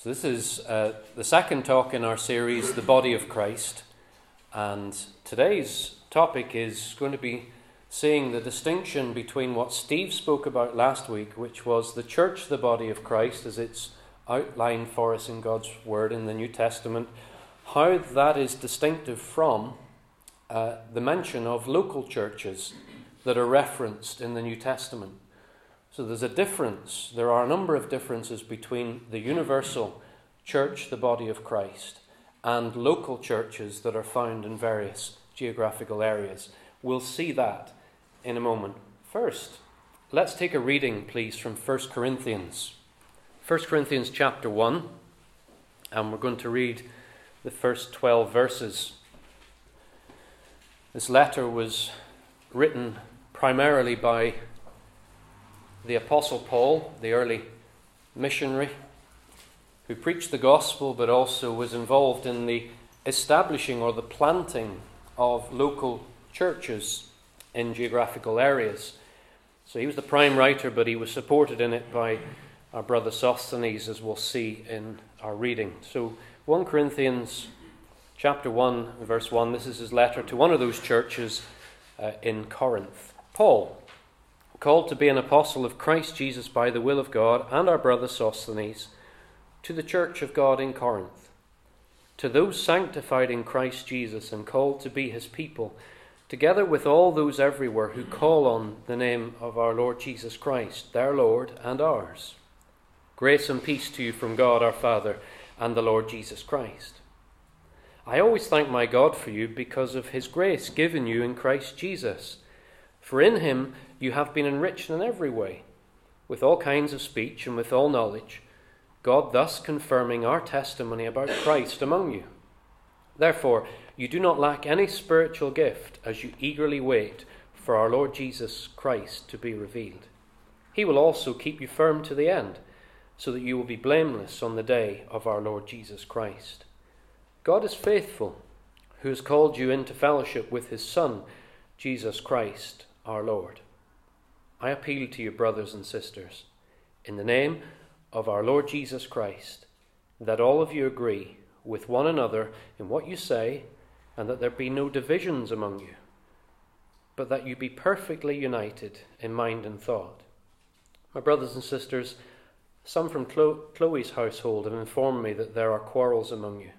So, this is uh, the second talk in our series, The Body of Christ. And today's topic is going to be seeing the distinction between what Steve spoke about last week, which was the church, the body of Christ, as it's outlined for us in God's Word in the New Testament, how that is distinctive from uh, the mention of local churches that are referenced in the New Testament. So there's a difference. There are a number of differences between the universal church, the body of Christ, and local churches that are found in various geographical areas. We'll see that in a moment. First, let's take a reading, please, from 1 Corinthians. 1 Corinthians chapter 1, and we're going to read the first 12 verses. This letter was written primarily by the Apostle Paul, the early missionary, who preached the gospel but also was involved in the establishing or the planting of local churches in geographical areas. So he was the prime writer, but he was supported in it by our brother Sosthenes, as we'll see in our reading. So 1 Corinthians chapter 1, verse 1, this is his letter to one of those churches uh, in Corinth. Paul, called to be an apostle of Christ Jesus by the will of God, and our brother Sosthenes, to the church of God in Corinth, to those sanctified in Christ Jesus and called to be his people, together with all those everywhere who call on the name of our Lord Jesus Christ, their Lord and ours. Grace and peace to you from God our Father and the Lord Jesus Christ. I always thank my God for you because of his grace given you in Christ Jesus. For in him you have been enriched in every way, with all kinds of speech and with all knowledge, God thus confirming our testimony about Christ among you. Therefore, you do not lack any spiritual gift as you eagerly wait for our Lord Jesus Christ to be revealed. He will also keep you firm to the end, so that you will be blameless on the day of our Lord Jesus Christ. God is faithful, who has called you into fellowship with his Son, Jesus Christ, our Lord. I appeal to you, brothers and sisters, in the name of our Lord Jesus Christ, that all of you agree with one another in what you say, and that there be no divisions among you, but that you be perfectly united in mind and thought. My brothers and sisters, some from Chloe's household have informed me that there are quarrels among you.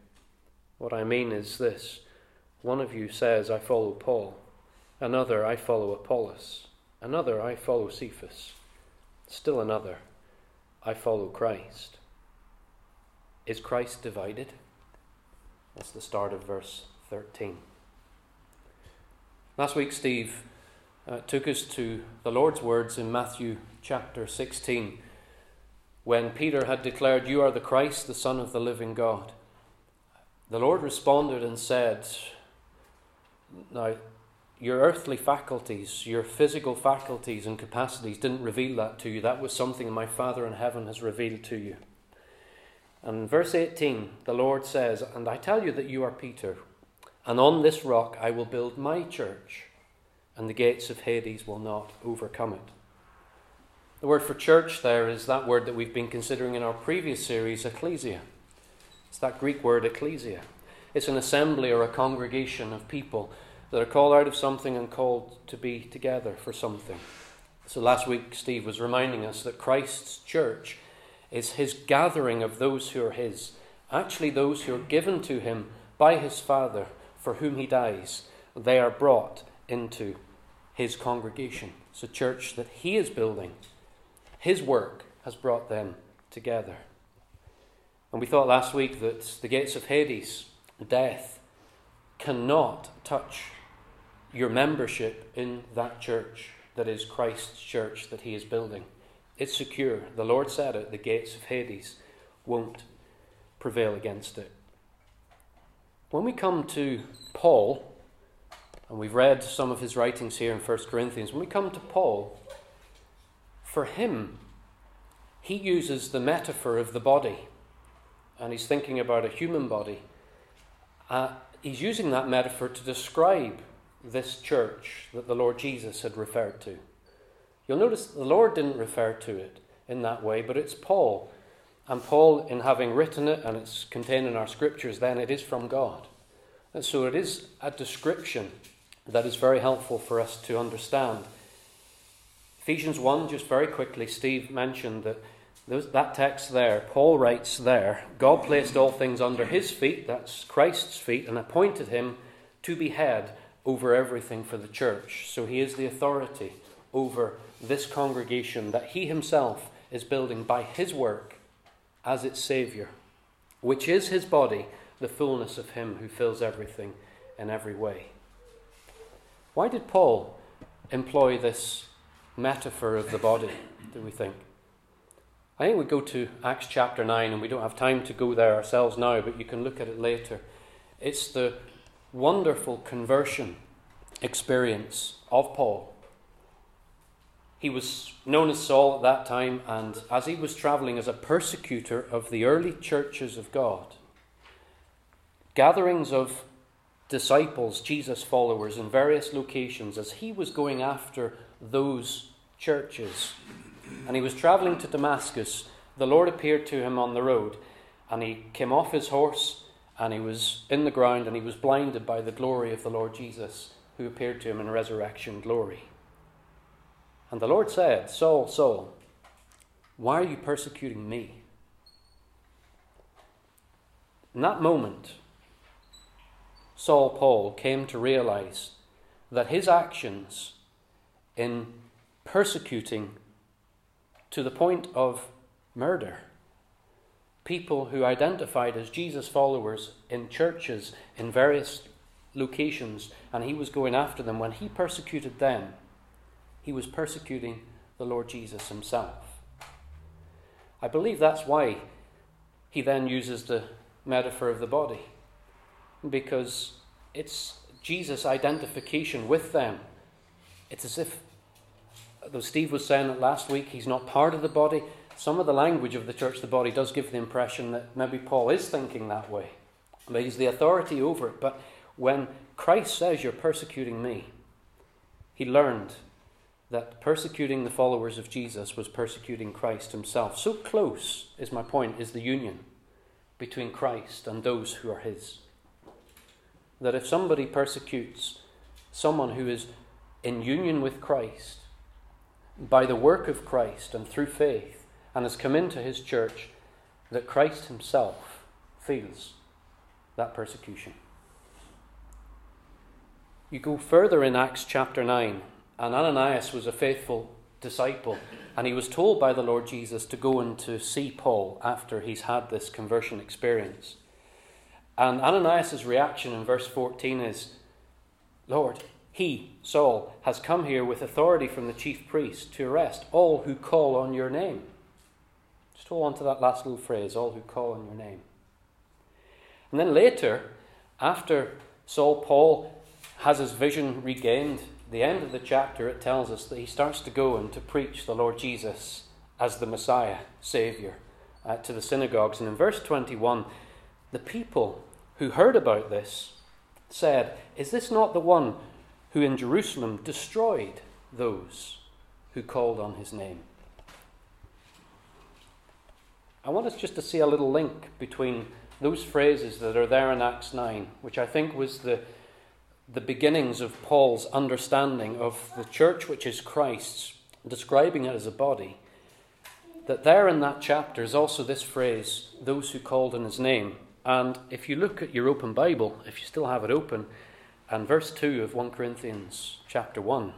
What I mean is this one of you says, I follow Paul, another, I follow Apollos Another, I follow Cephas. Still another, I follow Christ. Is Christ divided? That's the start of verse 13. Last week, Steve uh, took us to the Lord's words in Matthew chapter 16 when Peter had declared, You are the Christ, the Son of the living God. The Lord responded and said, Now, your earthly faculties, your physical faculties and capacities didn't reveal that to you. That was something my Father in heaven has revealed to you. And in verse 18, the Lord says, And I tell you that you are Peter, and on this rock I will build my church, and the gates of Hades will not overcome it. The word for church there is that word that we've been considering in our previous series, ecclesia. It's that Greek word, ecclesia. It's an assembly or a congregation of people that are called out of something and called to be together for something. So last week, Steve was reminding us that Christ's church is his gathering of those who are his, actually, those who are given to him by his Father, for whom he dies. They are brought into his congregation. It's a church that he is building. His work has brought them together. And we thought last week that the gates of Hades, death, cannot touch your membership in that church that is Christ's church that he is building. It's secure. The Lord said it, the gates of Hades won't prevail against it. When we come to Paul, and we've read some of his writings here in 1 Corinthians, when we come to Paul, for him, he uses the metaphor of the body, and he's thinking about a human body. Uh, he's using that metaphor to describe this church that the Lord Jesus had referred to. You'll notice the Lord didn't refer to it in that way, but it's Paul. And Paul, in having written it, and it's contained in our scriptures, then it is from God. And so it is a description that is very helpful for us to understand. Ephesians 1, just very quickly, Steve mentioned that that text there, Paul writes there, God placed all things under his feet, that's Christ's feet, and appointed him to be head over everything for the church. So he is the authority over this congregation that he himself is building by his work as its Saviour, which is his body, the fullness of him who fills everything in every way. Why did Paul employ this metaphor of the body, do we think? I think we go to Acts chapter 9, and we don't have time to go there ourselves now, but you can look at it later. It's the wonderful conversion experience of Paul. He was known as Saul at that time, and as he was traveling as a persecutor of the early churches of God, gatherings of disciples, Jesus followers, in various locations, as he was going after those churches, and he was traveling to Damascus, the Lord appeared to him on the road, and he came off his horse, and he was in the ground, and he was blinded by the glory of the Lord Jesus, who appeared to him in resurrection glory. And the Lord said, Saul, Saul, why are you persecuting me? In that moment, Saul Paul came to realize that his actions in persecuting to the point of murder people who identified as Jesus followers in churches in various locations, and he was going after them, when he persecuted them, he was persecuting the Lord Jesus himself. I believe that's why he then uses the metaphor of the body, because it's Jesus' identification with them. It's as if, though Steve was saying it last week, he's not part of the body. Some of the language of the church, the body, does give the impression that maybe Paul is thinking that way. But he's the authority over it. But when Christ says, You're persecuting me, he learned that persecuting the followers of Jesus was persecuting Christ himself. So close, is my point, is the union between Christ and those who are his. That if somebody persecutes someone who is in union with Christ by the work of Christ and through faith and has come into his church, that Christ himself feels that persecution. You go further in Acts chapter 9 and Ananias was a faithful disciple, and he was told by the Lord Jesus to go and to see Paul after he's had this conversion experience. And Ananias' reaction in verse 14 is Lord, he, Saul, has come here with authority from the chief priest to arrest all who call on your name. Hold on to that last little phrase, all who call on your name. And then later, after Saul Paul has his vision regained the end of the chapter, it tells us that he starts to go and to preach the Lord Jesus as the Messiah, Saviour, uh, to the synagogues. And in verse 21, the people who heard about this said, Is this not the one who in Jerusalem destroyed those who called on his name? I want us just to see a little link between those phrases that are there in Acts 9, which I think was the the beginnings of Paul's understanding of the church, which is Christ's, describing it as a body, that there in that chapter is also this phrase, those who called in his name. And if you look at your open Bible, if you still have it open, and verse 2 of 1 Corinthians chapter 1.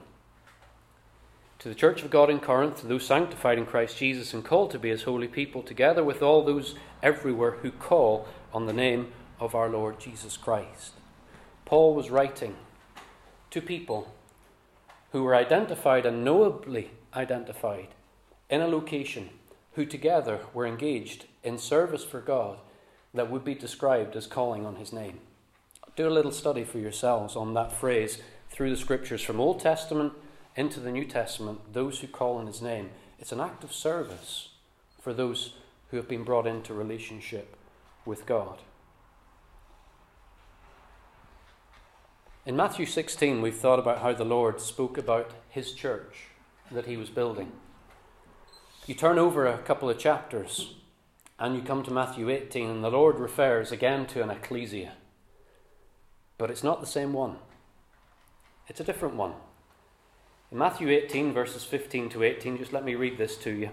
To the church of God in Corinth, those sanctified in Christ Jesus and called to be his holy people, together with all those everywhere who call on the name of our Lord Jesus Christ. Paul was writing to people who were identified and knowably identified in a location, who together were engaged in service for God that would be described as calling on his name. Do a little study for yourselves on that phrase through the scriptures from Old Testament into the New Testament, those who call on his name. It's an act of service for those who have been brought into relationship with God. In Matthew 16, we've thought about how the Lord spoke about his church that he was building. You turn over a couple of chapters, and you come to Matthew 18, and the Lord refers again to an ecclesia. But it's not the same one, it's a different one. In Matthew 18, verses 15 to 18, just let me read this to you.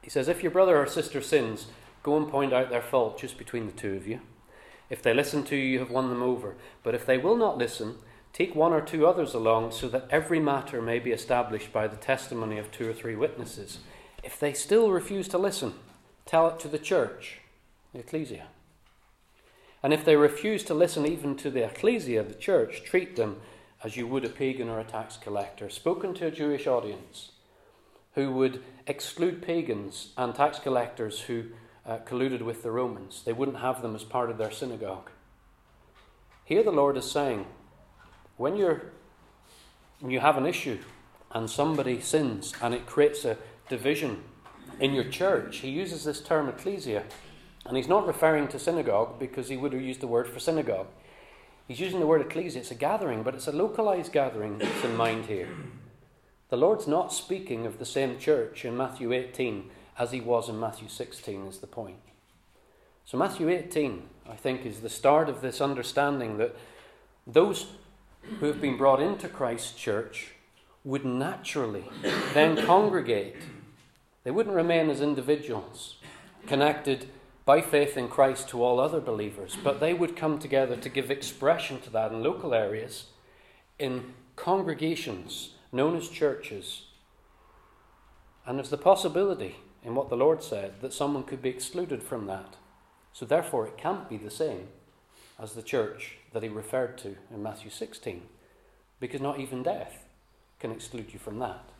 He says, If your brother or sister sins, go and point out their fault just between the two of you. If they listen to you, you have won them over. But if they will not listen, take one or two others along, so that every matter may be established by the testimony of two or three witnesses. If they still refuse to listen, tell it to the church, the ecclesia. And if they refuse to listen even to the ecclesia, the church, treat them as you would a pagan or a tax collector. Spoken to a Jewish audience who would exclude pagans and tax collectors who uh, colluded with the Romans. They wouldn't have them as part of their synagogue. Here the Lord is saying, when you're when you have an issue and somebody sins and it creates a division in your church, he uses this term ecclesia. And he's not referring to synagogue because he would have used the word for synagogue. He's using the word ecclesia. It's a gathering, but it's a localized gathering that's in mind here. The Lord's not speaking of the same church in Matthew 18 as he was in Matthew 16, is the point. So, Matthew 18, I think, is the start of this understanding that those who have been brought into Christ's church would naturally then congregate. They wouldn't remain as individuals, connected by faith in Christ to all other believers, but they would come together to give expression to that in local areas, in congregations known as churches. And there's the possibility, in what the Lord said, that someone could be excluded from that. So therefore, it can't be the same as the church that he referred to in Matthew 16, because not even death can exclude you from that.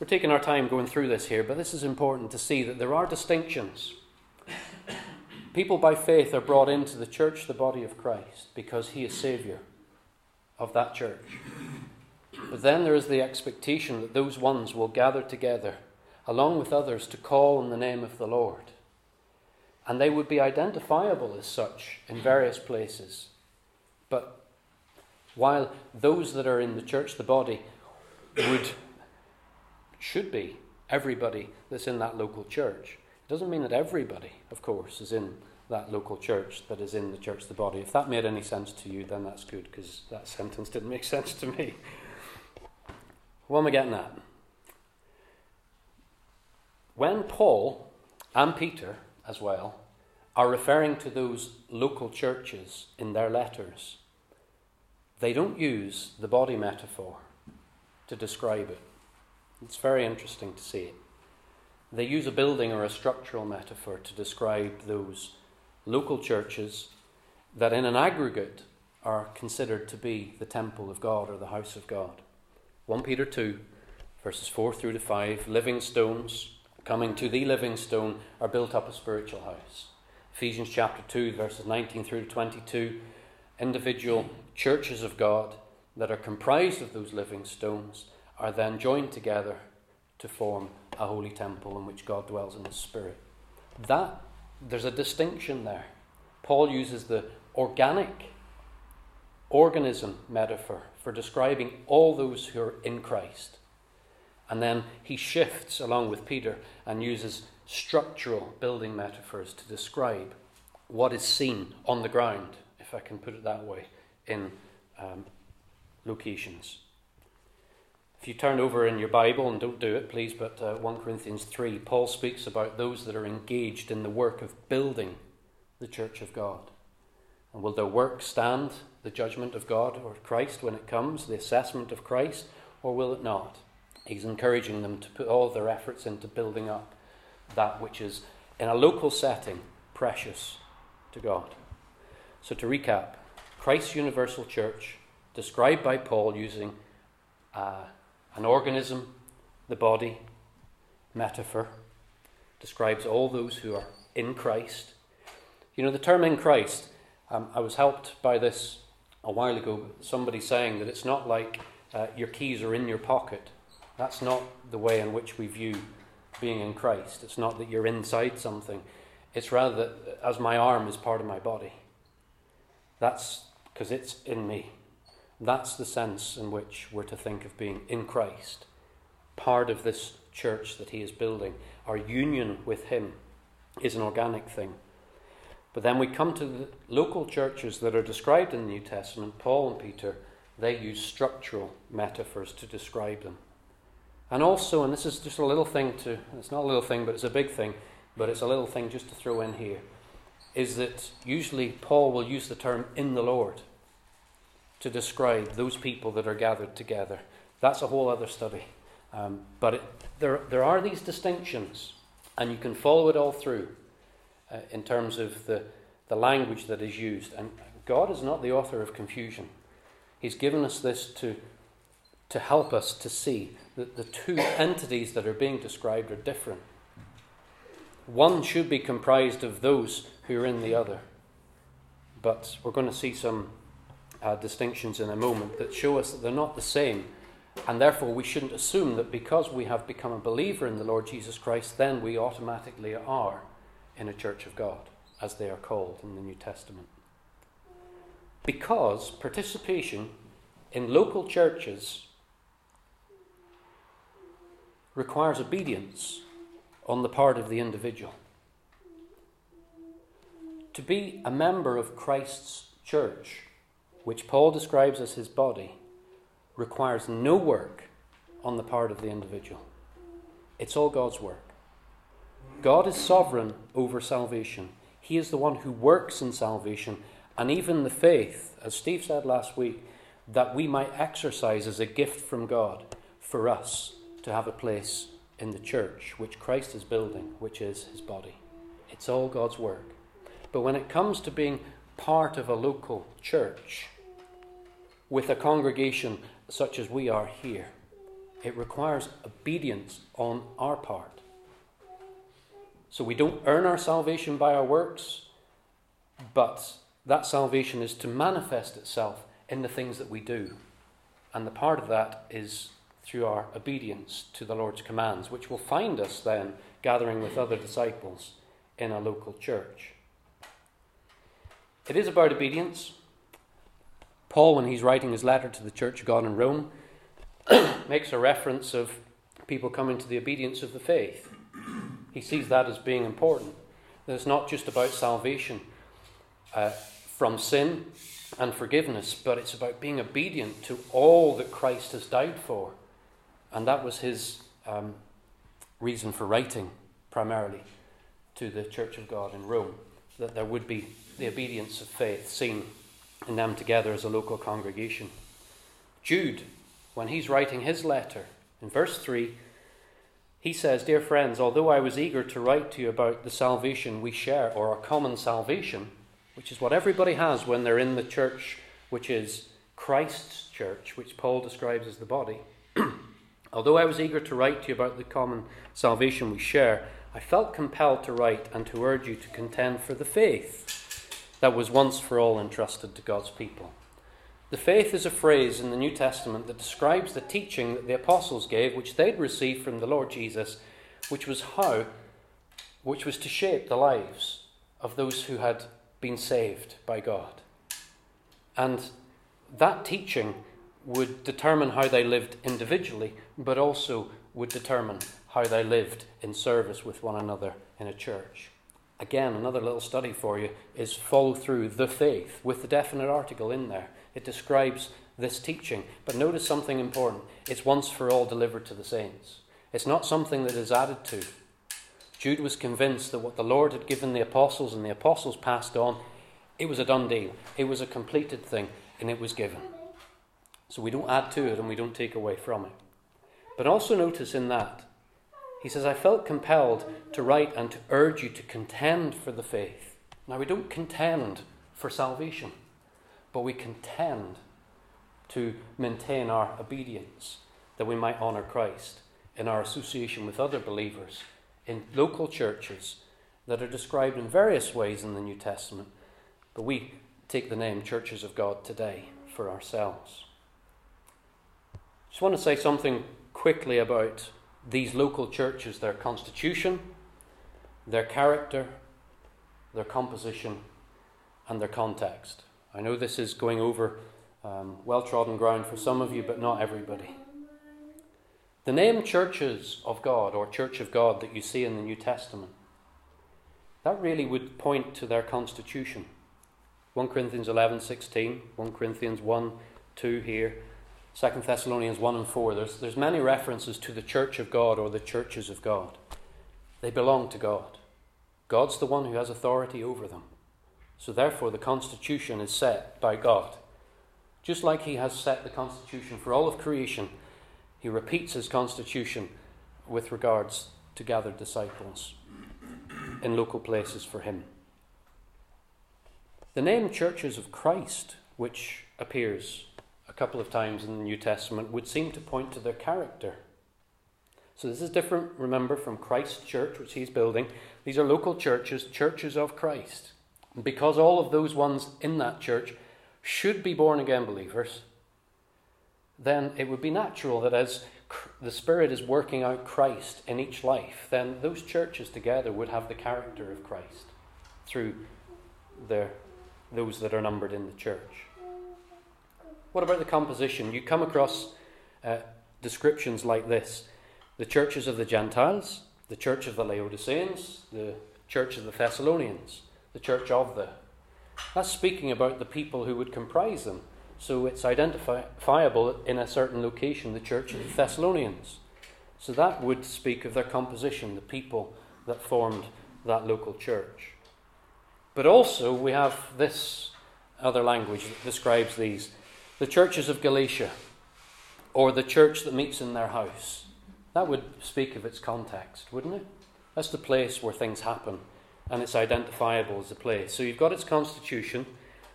We're taking our time going through this here, but this is important to see that there are distinctions. People by faith are brought into the church, the body of Christ, because he is Saviour of that church. But then there is the expectation that those ones will gather together, along with others, to call on the name of the Lord. And they would be identifiable as such in various places. But while those that are in the church, the body, would should be everybody that's in that local church. It doesn't mean that everybody, of course, is in that local church that is in the church, the body. If that made any sense to you, then that's good, because that sentence didn't make sense to me. What am I getting at? When Paul and Peter, as well, are referring to those local churches in their letters, they don't use the body metaphor to describe it. It's very interesting to see. They use a building or a structural metaphor to describe those local churches that, in an aggregate, are considered to be the temple of God or the house of God. 1 Peter 2, verses 4 through to 5 living stones, coming to the living stone, are built up a spiritual house. Ephesians chapter 2, verses 19 through to 22 individual churches of God that are comprised of those living stones are then joined together to form a holy temple in which God dwells in His Spirit. That there's a distinction there. Paul uses the organic organism metaphor for describing all those who are in Christ. And then he shifts along with Peter and uses structural building metaphors to describe what is seen on the ground, if I can put it that way, in um, locations. If you turn over in your Bible, and don't do it, please, but uh, 1 Corinthians 3, Paul speaks about those that are engaged in the work of building the church of God. And will their work stand the judgment of God or Christ when it comes, the assessment of Christ, or will it not? He's encouraging them to put all their efforts into building up that which is, in a local setting, precious to God. So, to recap, Christ's universal church, described by Paul using uh, an organism, the body, metaphor, describes all those who are in Christ. You know, the term in Christ, um, I was helped by this a while ago, somebody saying that it's not like uh, your keys are in your pocket. That's not the way in which we view being in Christ. It's not that you're inside something. It's rather that as my arm is part of my body. That's because it's in me. That's the sense in which we're to think of being in Christ, part of this church that he is building. Our union with him is an organic thing. But then we come to the local churches that are described in the New Testament, Paul and Peter, they use structural metaphors to describe them. And also, and this is just a little thing to, it's not a little thing, but it's a big thing, but it's a little thing just to throw in here, is that usually Paul will use the term in the Lord to describe those people that are gathered together. That's a whole other study. Um, but it, there, there are these distinctions, and you can follow it all through uh, in terms of the, the language that is used. And God is not the author of confusion. He's given us this to, to help us to see that the two entities that are being described are different. One should be comprised of those who are in the other. But we're going to see some uh, distinctions in a moment that show us that they're not the same. And therefore, we shouldn't assume that because we have become a believer in the Lord Jesus Christ, then we automatically are in a church of God, as they are called in the New Testament. Because participation in local churches requires obedience on the part of the individual. To be a member of Christ's church, which Paul describes as his body, requires no work on the part of the individual. It's all God's work. God is sovereign over salvation. He is the one who works in salvation, and even the faith, as Steve said last week, that we might exercise as a gift from God for us to have a place in the church which Christ is building, which is his body. It's all God's work. But when it comes to being part of a local church with a congregation such as we are here, it requires obedience on our part. So we don't earn our salvation by our works, but that salvation is to manifest itself in the things that we do. And the part of that is through our obedience to the Lord's commands, which will find us then gathering with other disciples in a local church. It is about obedience. Paul, when he's writing his letter to the Church of God in Rome, makes a reference of people coming to the obedience of the faith. He sees that as being important. That it's not just about salvation uh, from sin and forgiveness, but it's about being obedient to all that Christ has died for and that was his um, reason for writing primarily to the Church of God in Rome, that there would be the obedience of faith seen in them together as a local congregation. Jude, when he's writing his letter, in verse 3, he says, Dear friends, although I was eager to write to you about the salvation we share, or our common salvation, which is what everybody has when they're in the church, which is Christ's church, which Paul describes as the body. Although I was eager to write to you about the common salvation we share, I felt compelled to write and to urge you to contend for the faith that was once for all entrusted to God's people. The faith is a phrase in the New Testament that describes the teaching that the apostles gave, which they'd received from the Lord Jesus, which was how, which was to shape the lives of those who had been saved by God. And that teaching would determine how they lived individually, but also would determine how they lived in service with one another in a church. Again, another little study for you is follow through the faith with the definite article in there. It describes this teaching. But notice something important it's once for all delivered to the saints, it's not something that is added to. Jude was convinced that what the Lord had given the apostles and the apostles passed on, it was a done deal. It was a completed thing, and it was given. So we don't add to it and we don't take away from it. But also notice in that, he says, I felt compelled to write and to urge you to contend for the faith. Now, we don't contend for salvation, but we contend to maintain our obedience that we might honour Christ in our association with other believers in local churches that are described in various ways in the New Testament, but we take the name Churches of God today for ourselves. Just want to say something quickly about these local churches, their constitution, their character, their composition, and their context. I know this is going over um, well trodden ground for some of you, but not everybody. The name churches of God or Church of God that you see in the New Testament, that really would point to their constitution. 1 Corinthians 11, 16, 1 Corinthians 1, 2 here, 2 Thessalonians 1 and 4. There's, there's many references to the church of God or the churches of God. They belong to God. God's the one who has authority over them. So therefore, the constitution is set by God. Just like He has set the constitution for all of creation, He repeats His constitution with regards to gathered disciples in local places for Him. The name Churches of Christ, which appears a couple of times in the New Testament, would seem to point to their character. So this is different, remember, from Christ's church, which he's building. These are local churches, churches of Christ. And because all of those ones in that church should be born again believers, then it would be natural that as the Spirit is working out Christ in each life, then those churches together would have the character of Christ through their, those that are numbered in the church. What about the composition? You come across uh, descriptions like this the churches of the Gentiles, the church of the Laodiceans, the church of the Thessalonians, the church of the. That's speaking about the people who would comprise them. So it's identifiable in a certain location, the church of the Thessalonians. So that would speak of their composition, the people that formed that local church. But also, we have this other language that describes these the churches of Galatia, or the church that meets in their house. That would speak of its context, wouldn't it? That's the place where things happen, and it's identifiable as a place. So you've got its constitution,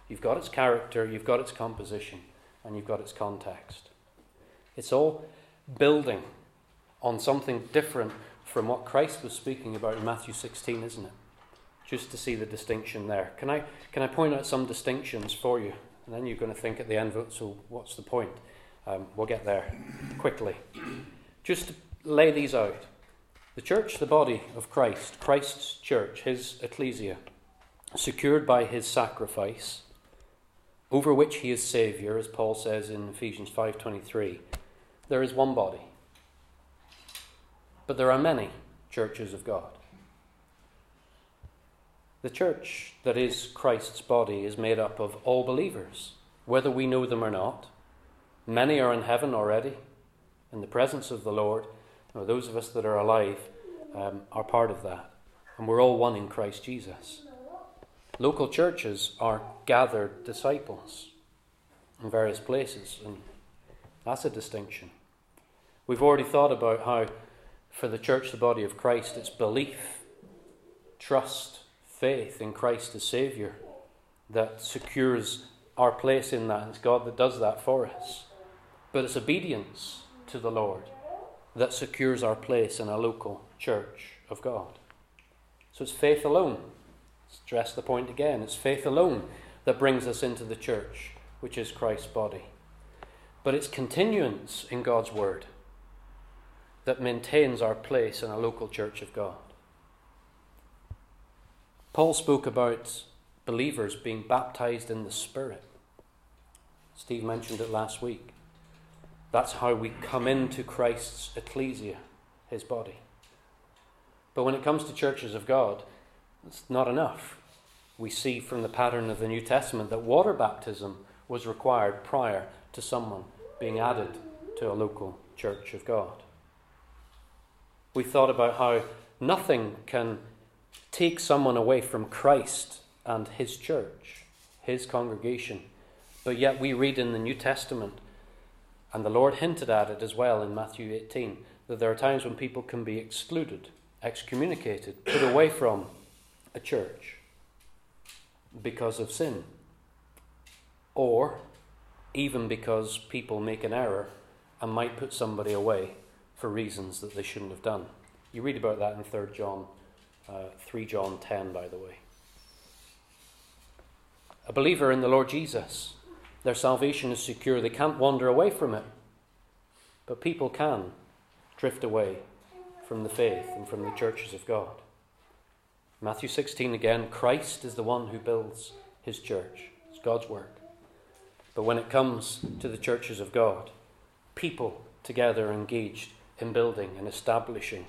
you've got its character, you've got its composition, and you've got its context. It's all building on something different from what Christ was speaking about in Matthew 16, isn't it? Just to see the distinction there. Can I, can I point out some distinctions for you? And then you're going to think at the end, so what's the point? Um, we'll get there quickly. Just to lay these out. The church, the body of Christ, Christ's church, his ecclesia, secured by his sacrifice, over which he is Saviour, as Paul says in Ephesians 5.23, there is one body. But there are many churches of God. The church that is Christ's body is made up of all believers, whether we know them or not. Many are in heaven already, in the presence of the Lord, those of us that are alive um, are part of that. And we're all one in Christ Jesus. Local churches are gathered disciples in various places, and that's a distinction. We've already thought about how, for the church, the body of Christ, it's belief, trust, faith in Christ as Saviour that secures our place in that. It's God that does that for us. But it's obedience to the Lord that secures our place in a local church of God. So it's faith alone. Stress the point again. It's faith alone that brings us into the church, which is Christ's body. But it's continuance in God's Word that maintains our place in a local church of God. Paul spoke about believers being baptized in the Spirit. Steve mentioned it last week. That's how we come into Christ's ecclesia, his body. But when it comes to churches of God, it's not enough. We see from the pattern of the New Testament that water baptism was required prior to someone being added to a local church of God. We thought about how nothing can take someone away from Christ and his church, his congregation. But yet we read in the New Testament and the Lord hinted at it as well in Matthew 18 that there are times when people can be excluded, excommunicated, put away from a church because of sin. Or even because people make an error and might put somebody away for reasons that they shouldn't have done. You read about that in 3 John, uh, 3 John 10, by the way. A believer in the Lord Jesus their salvation is secure. They can't wander away from it. But people can drift away from the faith and from the churches of God. Matthew 16 again Christ is the one who builds his church, it's God's work. But when it comes to the churches of God, people together engaged in building and establishing,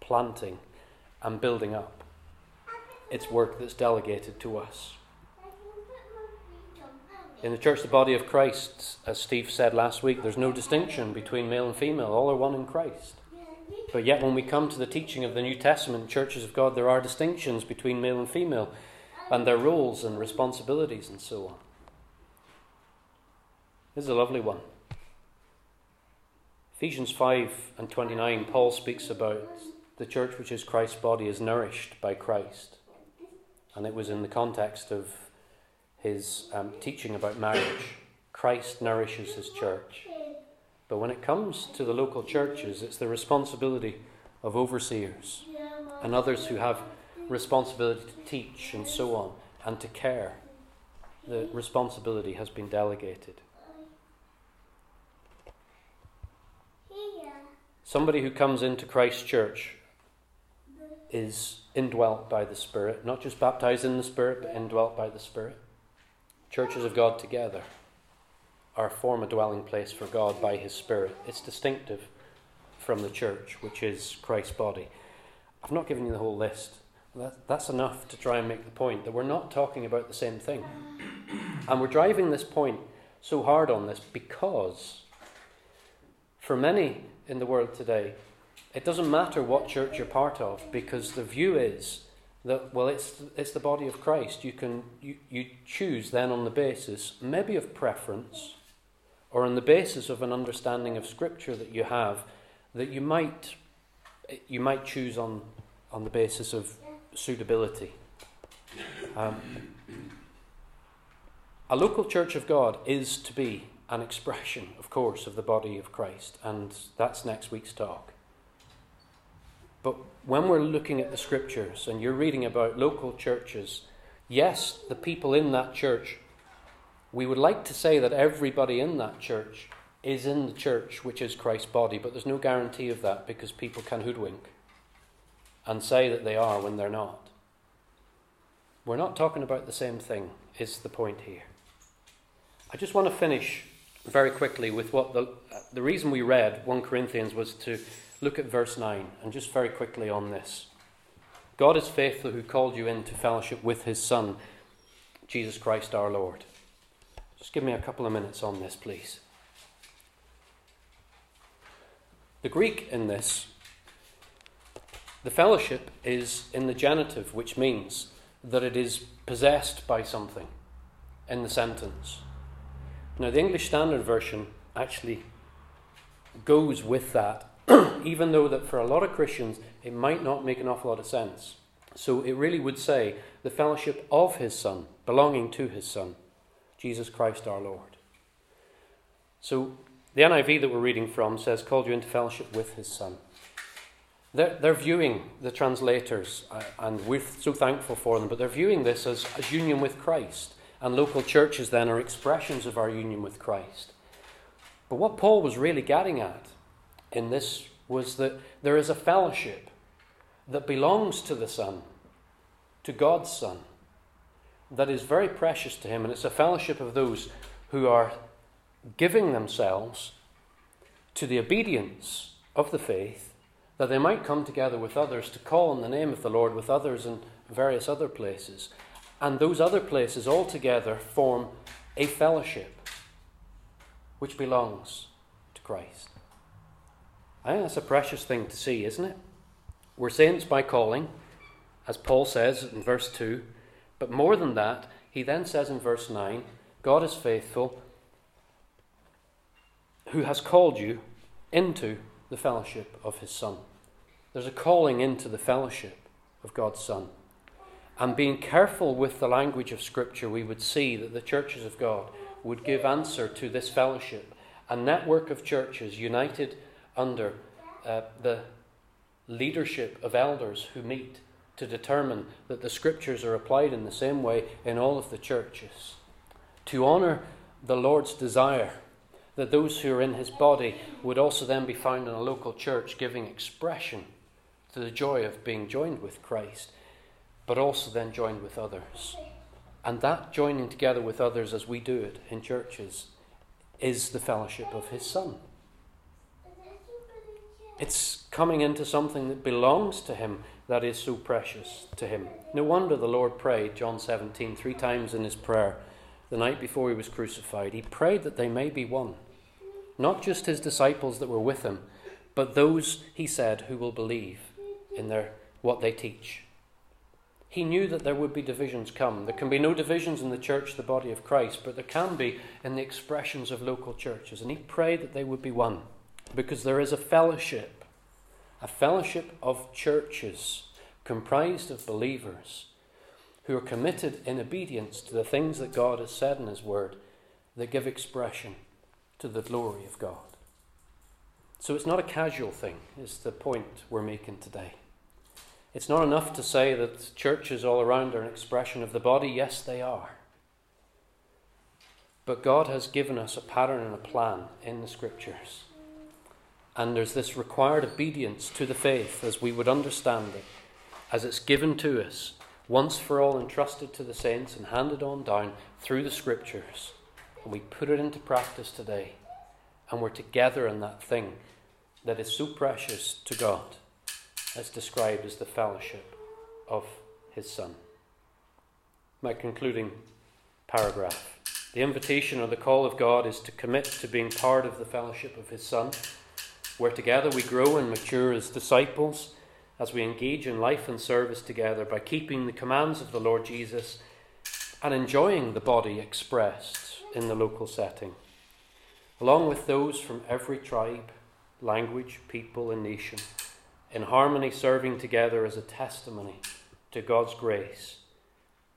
planting, and building up. It's work that's delegated to us. In the church, the body of Christ, as Steve said last week, there's no distinction between male and female. All are one in Christ. But yet, when we come to the teaching of the New Testament, churches of God, there are distinctions between male and female and their roles and responsibilities and so on. This is a lovely one. Ephesians 5 and 29, Paul speaks about the church which is Christ's body is nourished by Christ. And it was in the context of his um, teaching about marriage. Christ nourishes his church. But when it comes to the local churches, it's the responsibility of overseers and others who have responsibility to teach and so on and to care. The responsibility has been delegated. Somebody who comes into Christ's church is indwelt by the Spirit, not just baptized in the Spirit, but indwelt by the Spirit. Churches of God together are form a dwelling place for God by His Spirit. It's distinctive from the church, which is Christ's body. I've not given you the whole list. That, that's enough to try and make the point that we're not talking about the same thing. And we're driving this point so hard on this because for many, in the world today, it doesn't matter what church you're part of because the view is that well it's it's the body of Christ you can you, you choose then on the basis maybe of preference or on the basis of an understanding of scripture that you have that you might you might choose on on the basis of suitability um, a local church of God is to be an expression, of course, of the body of Christ, and that's next week's talk. But when we're looking at the scriptures and you're reading about local churches, yes, the people in that church, we would like to say that everybody in that church is in the church, which is Christ's body, but there's no guarantee of that because people can hoodwink and say that they are when they're not. We're not talking about the same thing, is the point here. I just want to finish very quickly with what the, the reason we read 1 Corinthians was to look at verse 9 and just very quickly on this. God is faithful who called you into fellowship with his Son, Jesus Christ our Lord. Just give me a couple of minutes on this, please. The Greek in this, the fellowship is in the genitive, which means that it is possessed by something in the sentence. Now, the English Standard Version actually goes with that, even though that for a lot of Christians it might not make an awful lot of sense. So it really would say the fellowship of his Son, belonging to his Son, Jesus Christ our Lord. So the NIV that we're reading from says, called you into fellowship with his Son. They're, they're viewing the translators, uh, and we're so thankful for them, but they're viewing this as, as union with Christ. And local churches then are expressions of our union with Christ. But what Paul was really getting at in this was that there is a fellowship that belongs to the Son, to God's Son, that is very precious to Him. And it's a fellowship of those who are giving themselves to the obedience of the faith that they might come together with others to call on the name of the Lord with others in various other places and those other places all together form a fellowship which belongs to Christ. I think that's a precious thing to see, isn't it? We're saints by calling, as Paul says in verse 2, but more than that, he then says in verse 9, God is faithful, who has called you into the fellowship of his Son. There's a calling into the fellowship of God's Son. And being careful with the language of Scripture, we would see that the churches of God would give answer to this fellowship, a network of churches united under uh, the leadership of elders who meet to determine that the Scriptures are applied in the same way in all of the churches. To honour the Lord's desire that those who are in His body would also then be found in a local church giving expression to the joy of being joined with Christ but also then joined with others. And that joining together with others as we do it in churches is the fellowship of His Son. It's coming into something that belongs to Him that is so precious to Him. No wonder the Lord prayed, John 17, three times in His prayer the night before He was crucified. He prayed that they may be one. Not just His disciples that were with Him, but those, He said, who will believe in their, what they teach. He knew that there would be divisions come. There can be no divisions in the church, the body of Christ, but there can be in the expressions of local churches. And he prayed that they would be one because there is a fellowship, a fellowship of churches comprised of believers who are committed in obedience to the things that God has said in His Word that give expression to the glory of God. So it's not a casual thing, is the point we're making today. It's not enough to say that churches all around are an expression of the body. Yes, they are. But God has given us a pattern and a plan in the Scriptures. And there's this required obedience to the faith as we would understand it, as it's given to us, once for all entrusted to the saints and handed on down through the Scriptures. And we put it into practice today. And we're together in that thing that is so precious to God as described as the fellowship of his Son. My concluding paragraph. The invitation or the call of God is to commit to being part of the fellowship of his Son, where together we grow and mature as disciples as we engage in life and service together by keeping the commands of the Lord Jesus and enjoying the body expressed in the local setting, along with those from every tribe, language, people, and nation in harmony, serving together as a testimony to God's grace,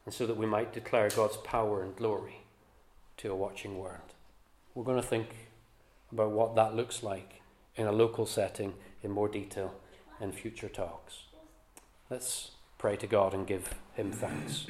and so that we might declare God's power and glory to a watching world. We're going to think about what that looks like in a local setting in more detail in future talks. Let's pray to God and give Him thanks.